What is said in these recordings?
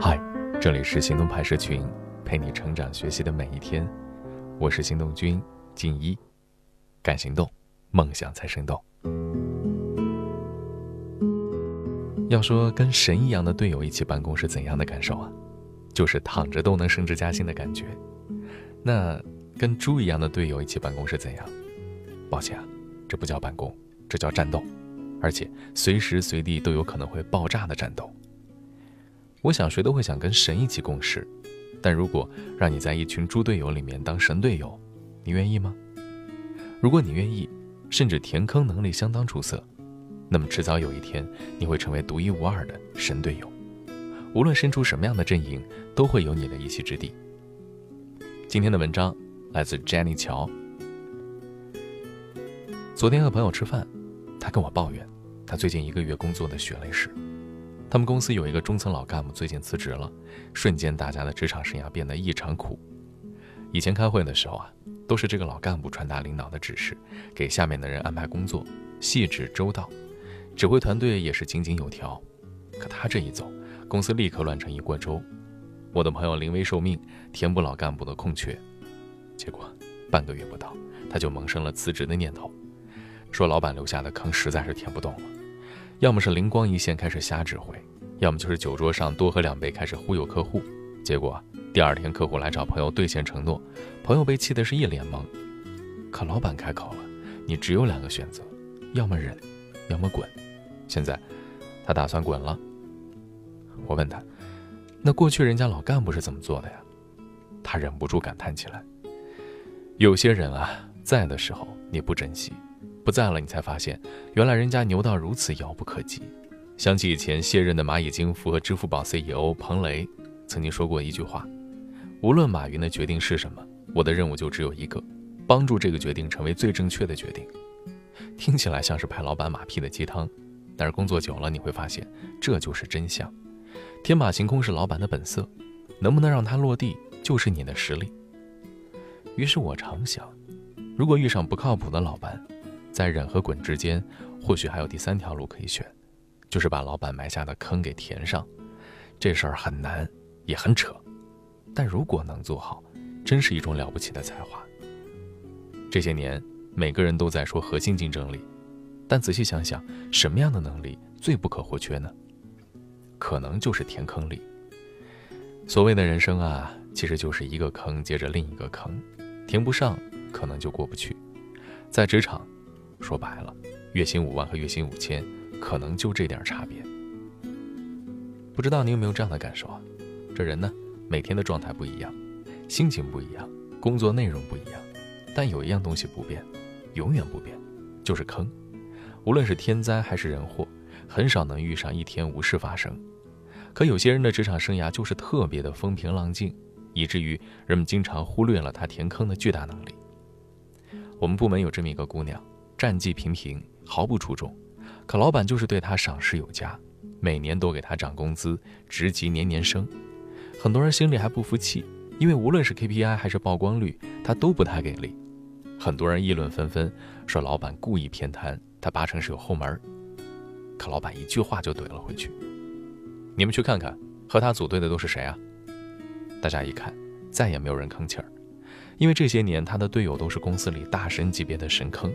嗨，这里是行动派社群，陪你成长学习的每一天。我是行动君静一，敢行动，梦想才生动。要说跟神一样的队友一起办公是怎样的感受啊？就是躺着都能升职加薪的感觉。那跟猪一样的队友一起办公是怎样？抱歉啊，这不叫办公，这叫战斗，而且随时随地都有可能会爆炸的战斗。我想谁都会想跟神一起共事，但如果让你在一群猪队友里面当神队友，你愿意吗？如果你愿意，甚至填坑能力相当出色，那么迟早有一天你会成为独一无二的神队友。无论身处什么样的阵营，都会有你的一席之地。今天的文章来自 Jenny 乔。昨天和朋友吃饭，他跟我抱怨他最近一个月工作的血泪史。他们公司有一个中层老干部最近辞职了，瞬间大家的职场生涯变得异常苦。以前开会的时候啊，都是这个老干部传达领导的指示，给下面的人安排工作，细致周到，指挥团队也是井井有条。可他这一走，公司立刻乱成一锅粥。我的朋友临危受命，填补老干部的空缺，结果半个月不到，他就萌生了辞职的念头，说老板留下的坑实在是填不动了。要么是灵光一现开始瞎指挥，要么就是酒桌上多喝两杯开始忽悠客户。结果第二天客户来找朋友兑现承诺，朋友被气得是一脸懵。可老板开口了，你只有两个选择，要么忍，要么滚。现在他打算滚了。我问他，那过去人家老干部是怎么做的呀？他忍不住感叹起来：有些人啊，在的时候你不珍惜。不在了，你才发现，原来人家牛到如此遥不可及。想起以前卸任的蚂蚁金服和支付宝 CEO 彭雷曾经说过一句话：“无论马云的决定是什么，我的任务就只有一个，帮助这个决定成为最正确的决定。”听起来像是拍老板马屁的鸡汤，但是工作久了你会发现，这就是真相。天马行空是老板的本色，能不能让它落地，就是你的实力。于是我常想，如果遇上不靠谱的老板，在忍和滚之间，或许还有第三条路可以选，就是把老板埋下的坑给填上。这事儿很难，也很扯，但如果能做好，真是一种了不起的才华。这些年，每个人都在说核心竞争力，但仔细想想，什么样的能力最不可或缺呢？可能就是填坑力。所谓的人生啊，其实就是一个坑接着另一个坑，填不上，可能就过不去。在职场。说白了，月薪五万和月薪五千，可能就这点差别。不知道你有没有这样的感受啊？这人呢，每天的状态不一样，心情不一样，工作内容不一样，但有一样东西不变，永远不变，就是坑。无论是天灾还是人祸，很少能遇上一天无事发生。可有些人的职场生涯就是特别的风平浪静，以至于人们经常忽略了他填坑的巨大能力。我们部门有这么一个姑娘。战绩平平，毫不出众，可老板就是对他赏识有加，每年都给他涨工资，职级年年升。很多人心里还不服气，因为无论是 KPI 还是曝光率，他都不太给力。很多人议论纷纷，说老板故意偏袒，他八成是有后门。可老板一句话就怼了回去：“你们去看看，和他组队的都是谁啊？”大家一看，再也没有人吭气儿，因为这些年他的队友都是公司里大神级别的神坑。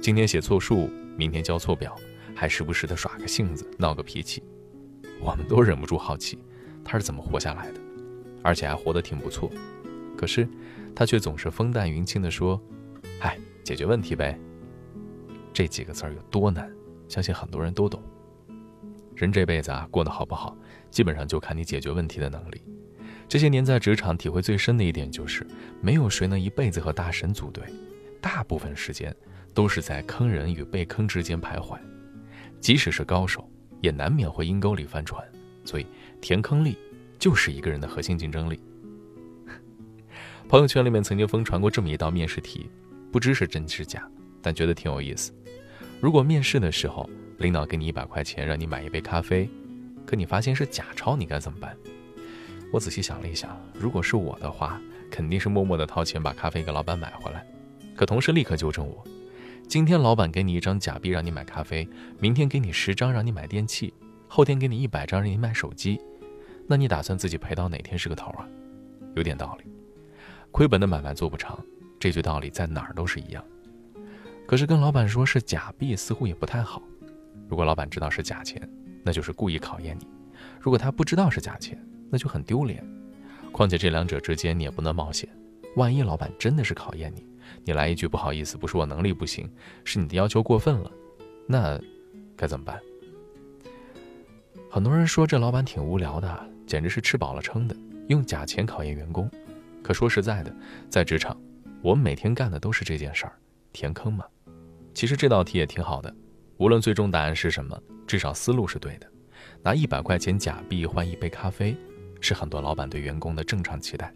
今天写错数，明天交错表，还时不时的耍个性子，闹个脾气，我们都忍不住好奇，他是怎么活下来的，而且还活得挺不错。可是他却总是风淡云轻地说：“哎，解决问题呗。”这几个字儿有多难，相信很多人都懂。人这辈子啊，过得好不好，基本上就看你解决问题的能力。这些年在职场体会最深的一点就是，没有谁能一辈子和大神组队，大部分时间。都是在坑人与被坑之间徘徊，即使是高手，也难免会阴沟里翻船。所以，填坑力就是一个人的核心竞争力。朋友圈里面曾经疯传过这么一道面试题，不知是真是假，但觉得挺有意思。如果面试的时候，领导给你一百块钱让你买一杯咖啡，可你发现是假钞，你该怎么办？我仔细想了一想，如果是我的话，肯定是默默的掏钱把咖啡给老板买回来。可同事立刻纠正我。今天老板给你一张假币让你买咖啡，明天给你十张让你买电器，后天给你一百张让你买手机，那你打算自己赔到哪天是个头啊？有点道理。亏本的买卖做不长，这句道理在哪儿都是一样。可是跟老板说是假币，似乎也不太好。如果老板知道是假钱，那就是故意考验你；如果他不知道是假钱，那就很丢脸。况且这两者之间你也不能冒险，万一老板真的是考验你，你来一句不好意思，不是我能力不行，是你的要求过分了，那该怎么办？很多人说这老板挺无聊的，简直是吃饱了撑的，用假钱考验员工。可说实在的，在职场，我们每天干的都是这件事儿，填坑嘛。其实这道题也挺好的，无论最终答案是什么，至少思路是对的。拿一百块钱假币换一杯咖啡，是很多老板对员工的正常期待。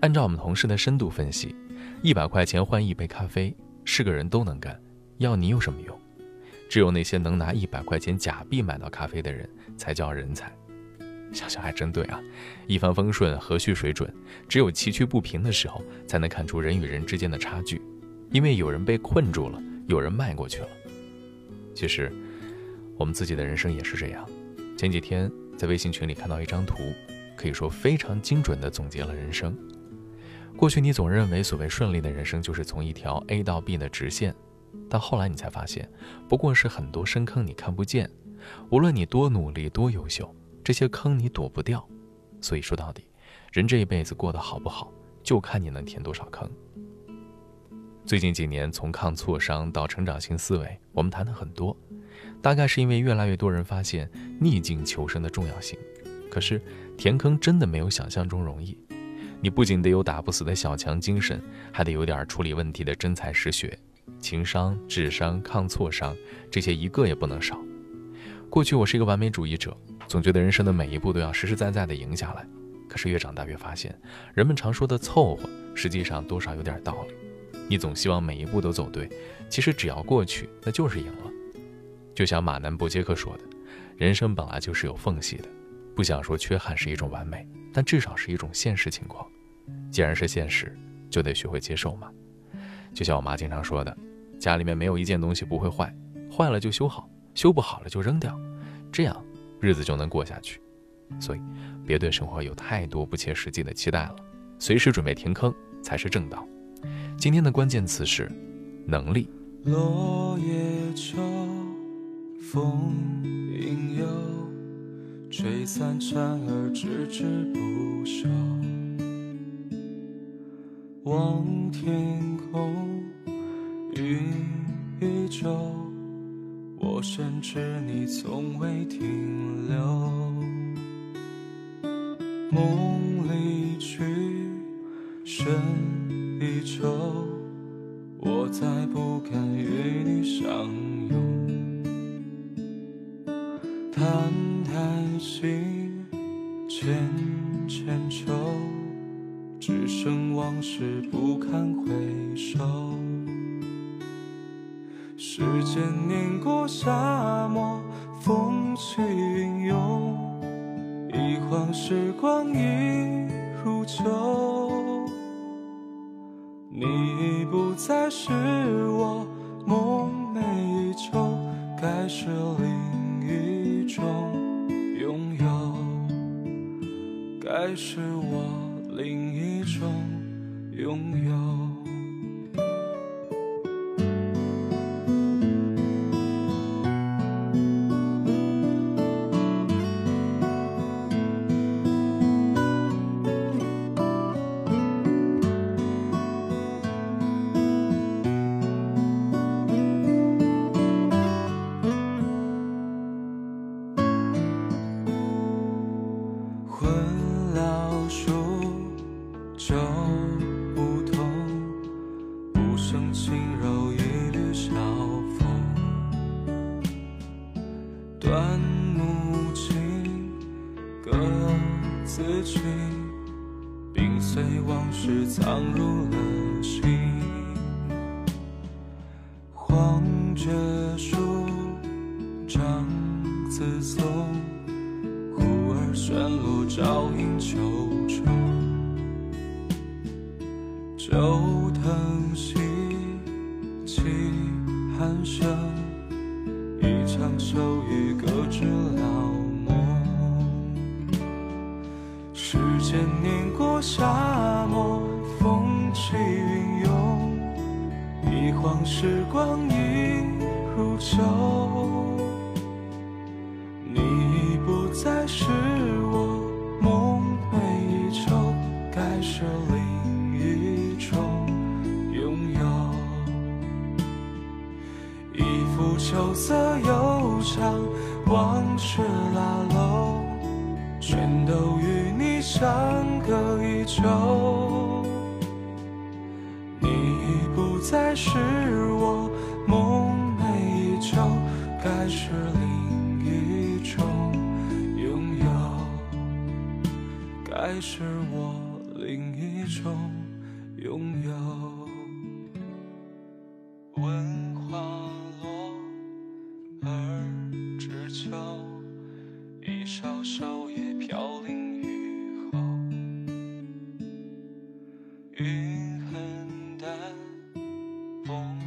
按照我们同事的深度分析，一百块钱换一杯咖啡，是个人都能干，要你有什么用？只有那些能拿一百块钱假币买到咖啡的人才叫人才，想想还真对啊！一帆风顺，和煦水准，只有崎岖不平的时候，才能看出人与人之间的差距，因为有人被困住了，有人迈过去了。其实，我们自己的人生也是这样。前几天在微信群里看到一张图，可以说非常精准地总结了人生。过去你总认为所谓顺利的人生就是从一条 A 到 B 的直线。但后来你才发现，不过是很多深坑你看不见。无论你多努力多优秀，这些坑你躲不掉。所以说到底，人这一辈子过得好不好，就看你能填多少坑。最近几年，从抗挫伤到成长性思维，我们谈的很多，大概是因为越来越多人发现逆境求生的重要性。可是填坑真的没有想象中容易，你不仅得有打不死的小强精神，还得有点处理问题的真才实学。情商、智商、抗挫伤，这些一个也不能少。过去我是一个完美主义者，总觉得人生的每一步都要实实在在地赢下来。可是越长大越发现，人们常说的凑合，实际上多少有点道理。你总希望每一步都走对，其实只要过去，那就是赢了。就像马南波杰克说的：“人生本来就是有缝隙的，不想说缺憾是一种完美，但至少是一种现实情况。既然是现实，就得学会接受嘛。”就像我妈经常说的，家里面没有一件东西不会坏，坏了就修好，修不好了就扔掉，这样日子就能过下去。所以，别对生活有太多不切实际的期待了，随时准备填坑才是正道。今天的关键词是能力。落叶秋，风，吹散蝉儿枝枝不休。望天空，云依旧，我深知你从未停留。梦离去，身依旧，我再不敢与你相拥。叹叹息，千千愁。只剩往事不堪回首，时间碾过沙漠，风起云涌，一晃时光已如旧。你已不再是是我。另一种拥有。黄桷树，长自松，忽而旋落，照影秋愁。旧藤兮，起寒声，一场秋雨，搁置老梦。时间碾过沙漠，风起云涌，一晃时光已你已不再是我梦寐以求，该是另一种拥有。一幅秋色悠长，往事拉拢，全都与你相隔已久。该是我另一种拥有。闻花落，而知秋，一勺勺叶飘零雨后。云很淡，风